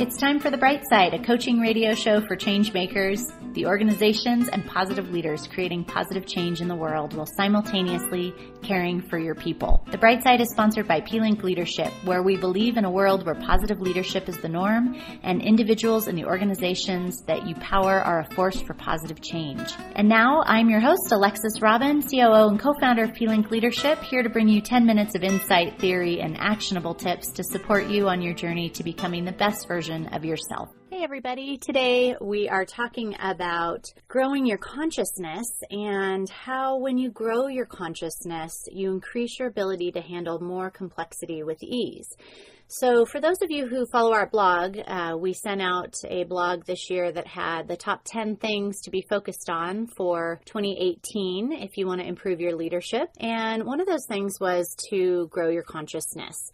It's time for The Bright Side, a coaching radio show for change makers, the organizations and positive leaders creating positive change in the world while simultaneously caring for your people. The Bright Side is sponsored by P-Link Leadership, where we believe in a world where positive leadership is the norm and individuals in the organizations that you power are a force for positive change. And now I'm your host, Alexis Robin, COO and co-founder of P-Link Leadership, here to bring you 10 minutes of insight, theory, and actionable tips to support you on your journey to becoming the best version of yourself. Hey everybody, today we are talking about growing your consciousness and how when you grow your consciousness, you increase your ability to handle more complexity with ease. So, for those of you who follow our blog, uh, we sent out a blog this year that had the top 10 things to be focused on for 2018 if you want to improve your leadership. And one of those things was to grow your consciousness.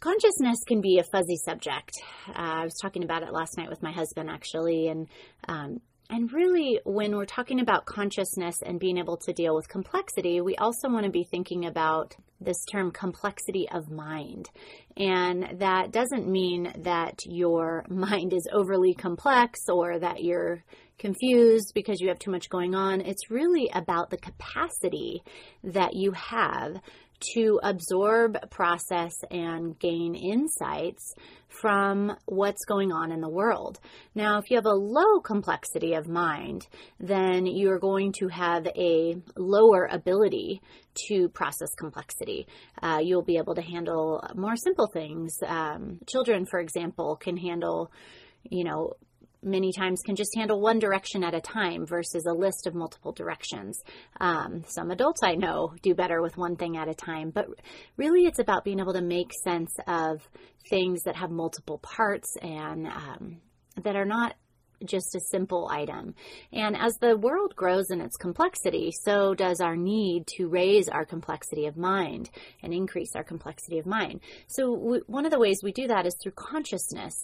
Consciousness can be a fuzzy subject. Uh, I was talking about it last night with my husband, actually, and um, and really, when we're talking about consciousness and being able to deal with complexity, we also want to be thinking about this term complexity of mind. And that doesn't mean that your mind is overly complex or that you're confused because you have too much going on. It's really about the capacity that you have to absorb, process, and gain insights from what's going on in the world. Now, if you have a low complexity of mind, then you're going to have a lower ability to process complexity. Uh, you'll be able to handle more simple things. Um, children, for example, can handle you know, many times can just handle one direction at a time versus a list of multiple directions. Um, some adults I know do better with one thing at a time, but really it's about being able to make sense of things that have multiple parts and um, that are not just a simple item. And as the world grows in its complexity, so does our need to raise our complexity of mind and increase our complexity of mind. So, w- one of the ways we do that is through consciousness.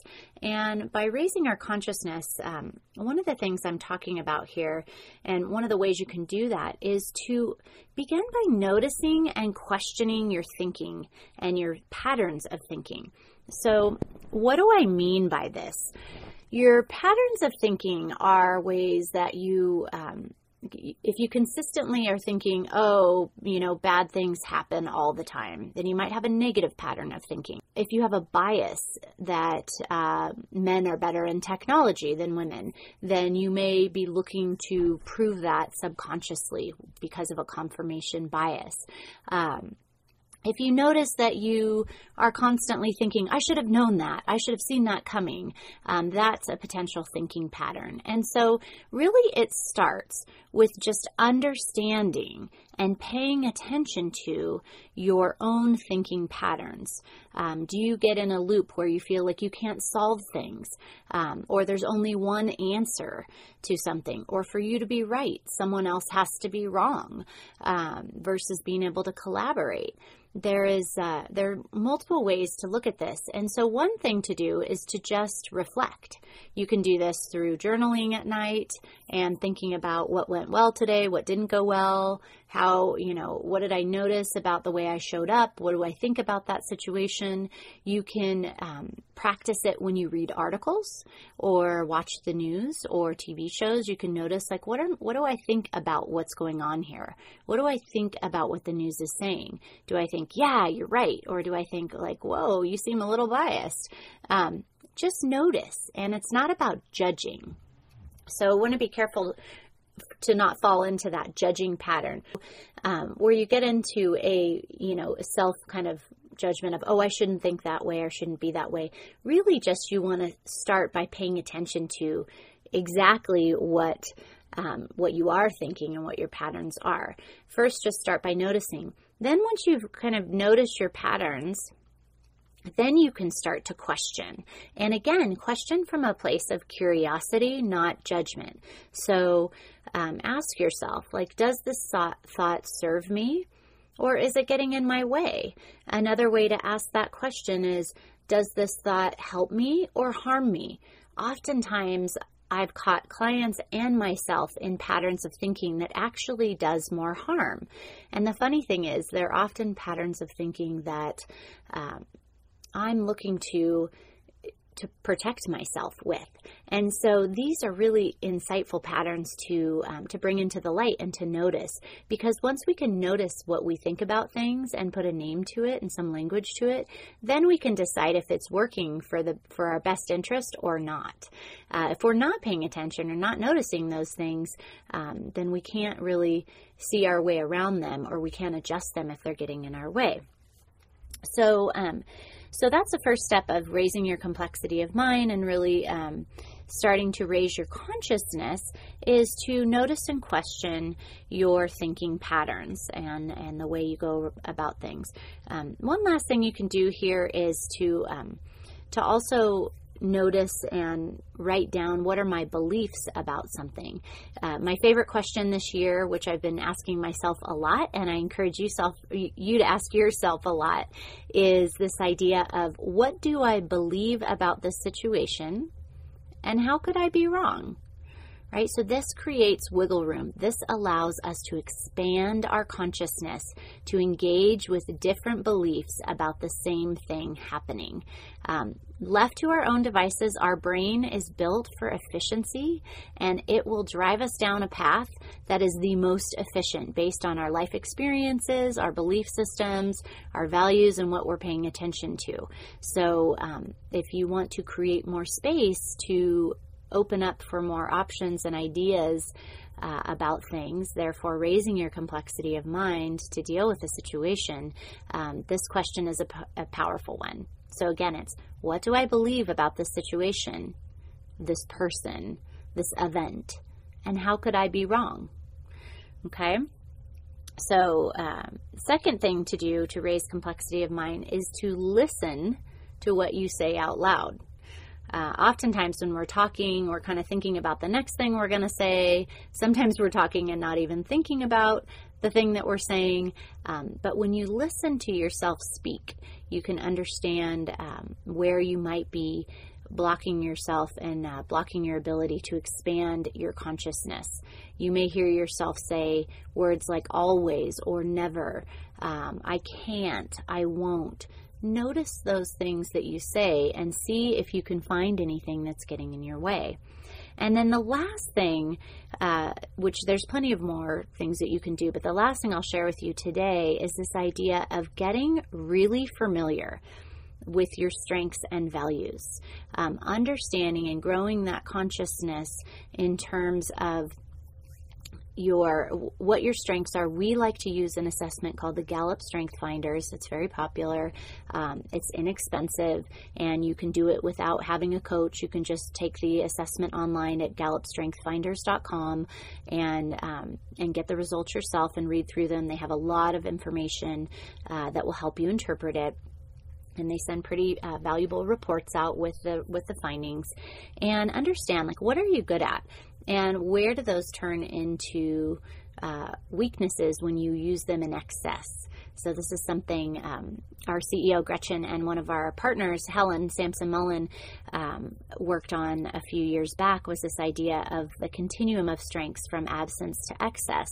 And by raising our consciousness, um, one of the things I'm talking about here, and one of the ways you can do that, is to begin by noticing and questioning your thinking and your patterns of thinking. So, what do I mean by this? Your patterns of thinking are ways that you, um, if you consistently are thinking, oh, you know, bad things happen all the time, then you might have a negative pattern of thinking. If you have a bias that uh, men are better in technology than women, then you may be looking to prove that subconsciously because of a confirmation bias. Um, if you notice that you are constantly thinking, I should have known that, I should have seen that coming, um, that's a potential thinking pattern. And so, really, it starts with just understanding and paying attention to your own thinking patterns. Um, do you get in a loop where you feel like you can't solve things, um, or there's only one answer to something, or for you to be right, someone else has to be wrong, um, versus being able to collaborate? there is uh, there are multiple ways to look at this and so one thing to do is to just reflect you can do this through journaling at night and thinking about what went well today what didn't go well how you know what did i notice about the way i showed up what do i think about that situation you can um, practice it when you read articles or watch the news or tv shows you can notice like what are what do i think about what's going on here what do i think about what the news is saying do i think yeah, you're right? Or do I think, like, whoa, you seem a little biased? Um, just notice. And it's not about judging. So I want to be careful to not fall into that judging pattern um, where you get into a, you know, self kind of judgment of, oh, I shouldn't think that way or shouldn't be that way. Really, just you want to start by paying attention to exactly what um, what you are thinking and what your patterns are. First, just start by noticing. Then, once you've kind of noticed your patterns, then you can start to question. And again, question from a place of curiosity, not judgment. So um, ask yourself, like, does this thought, serve me? Or is it getting in my way? Another way to ask that question is, does this thought help me or harm me? Oftentimes, I've caught clients and myself in patterns of thinking that actually does more harm. And the funny thing is, they're often patterns of thinking that um, I'm looking to to protect myself with. And so these are really insightful patterns to um, to bring into the light and to notice because once we can notice what we think about things and put a name to it and some language to it, then we can decide if it's working for the for our best interest or not. Uh, if we're not paying attention or not noticing those things, um, then we can't really see our way around them or we can't adjust them if they're getting in our way. So, um, so that's the first step of raising your complexity of mind and really um, starting to raise your consciousness is to notice and question your thinking patterns and, and the way you go about things. Um, one last thing you can do here is to um, to also notice and write down what are my beliefs about something. Uh, my favorite question this year, which I've been asking myself a lot, and I encourage you, self, you to ask yourself a lot, is this idea of what do I believe about this situation and how could I be wrong? Right? So this creates wiggle room. This allows us to expand our consciousness to engage with different beliefs about the same thing happening. Um, left to our own devices, our brain is built for efficiency and it will drive us down a path that is the most efficient based on our life experiences, our belief systems, our values, and what we're paying attention to. So, um, if you want to create more space to open up for more options and ideas uh, about things, therefore raising your complexity of mind to deal with the situation, um, this question is a, p- a powerful one. So again, it's what do I believe about this situation, this person, this event, and how could I be wrong? Okay. So, um, second thing to do to raise complexity of mind is to listen to what you say out loud uh, oftentimes when we're talking, we're kind of thinking about the next thing we're going to say. Sometimes we're talking and not even thinking about the thing that we're saying. Um, but when you listen to yourself speak, you can understand um, where you might be blocking yourself and uh, blocking your ability to expand your consciousness. You may hear yourself say words like always or never, um, I can't, I won't notice those things that you say and see if you can find anything that's getting in your way. And then the last thing, uh, which there's plenty of more things that you can do, but the last thing I'll share with you today is this idea of getting really familiar with your strengths and values. Um, understanding and growing that consciousness in terms of your what your strengths are. We like to use an assessment called the Gallup Strength Finders. It's very popular. Um, it's inexpensive, and you can do it without having a coach. You can just take the assessment online at GallupStrengthFinders.com and um, and get the results yourself and read through them. They have a lot of information uh, that will help you interpret it and they send pretty uh, valuable reports out with the with the findings and understand like what are you good at and where do those turn into uh, weaknesses when you use them in excess? So, this is something um, our CEO Gretchen and one of our partners, Helen Sampson Mullen, um, worked on a few years back was this idea of the continuum of strengths from absence to excess.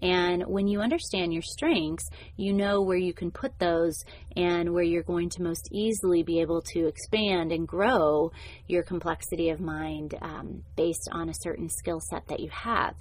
And when you understand your strengths, you know where you can put those and where you're going to most easily be able to expand and grow your complexity of mind um, based on a certain skill set that you have.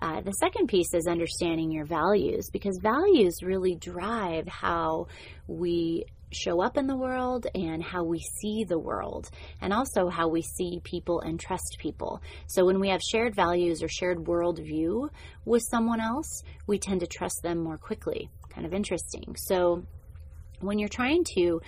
Uh, the second piece is understanding your values because values really drive how we show up in the world and how we see the world, and also how we see people and trust people. So, when we have shared values or shared worldview with someone else, we tend to trust them more quickly. Kind of interesting. So, when you're trying to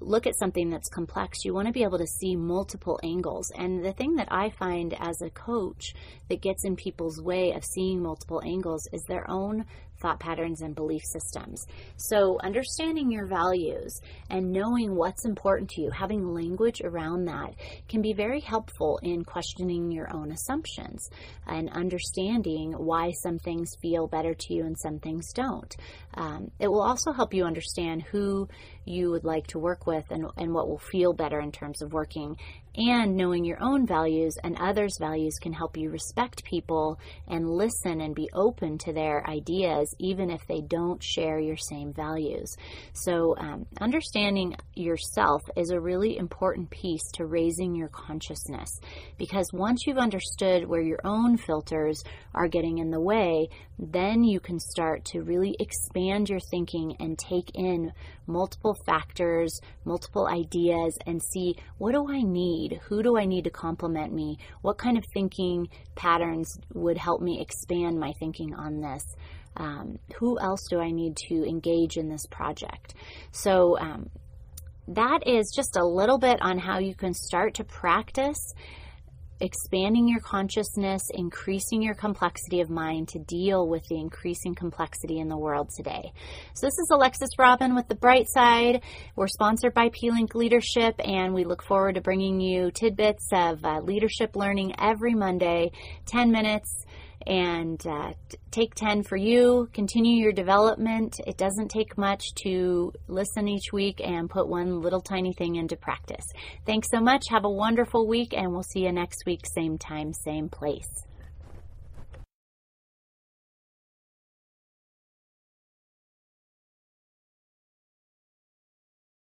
look at something that's complex, you want to be able to see multiple angles. And the thing that I find as a coach that gets in people's way of seeing multiple angles is their own thought patterns and belief systems. So, understanding your values and knowing what's important to you, having language around that, can be very helpful in questioning your own assumptions and understanding why some things feel better to you and some things don't. Um, it will also help you understand who you would like to work with and, and what will feel better in terms of working and knowing your own values and others' values can help you respect people and listen and be open to their ideas, even if they don't share your same values. So, um, understanding yourself is a really important piece to raising your consciousness because once you've understood where your own filters are getting in the way, then you can start to really expand your thinking and take in multiple factors, multiple ideas, and see what do I need? Who do I need to complement me? What kind of thinking patterns would help me expand my thinking on this? Um, who else do I need to engage in this project? So, um, that is just a little bit on how you can start to practice expanding your consciousness, increasing your complexity of mind to deal with the increasing complexity in the world today. So, this is Alexis Robin with The Bright Side. We're sponsored by P Link Leadership, and we look forward to bringing you tidbits of uh, leadership learning every Monday, 10 minutes and uh, take 10 for you. Continue your development. It doesn't take much to listen each week and put one little tiny thing into practice. Thanks so much. Have a wonderful week, and we'll see you next week, same time, same place.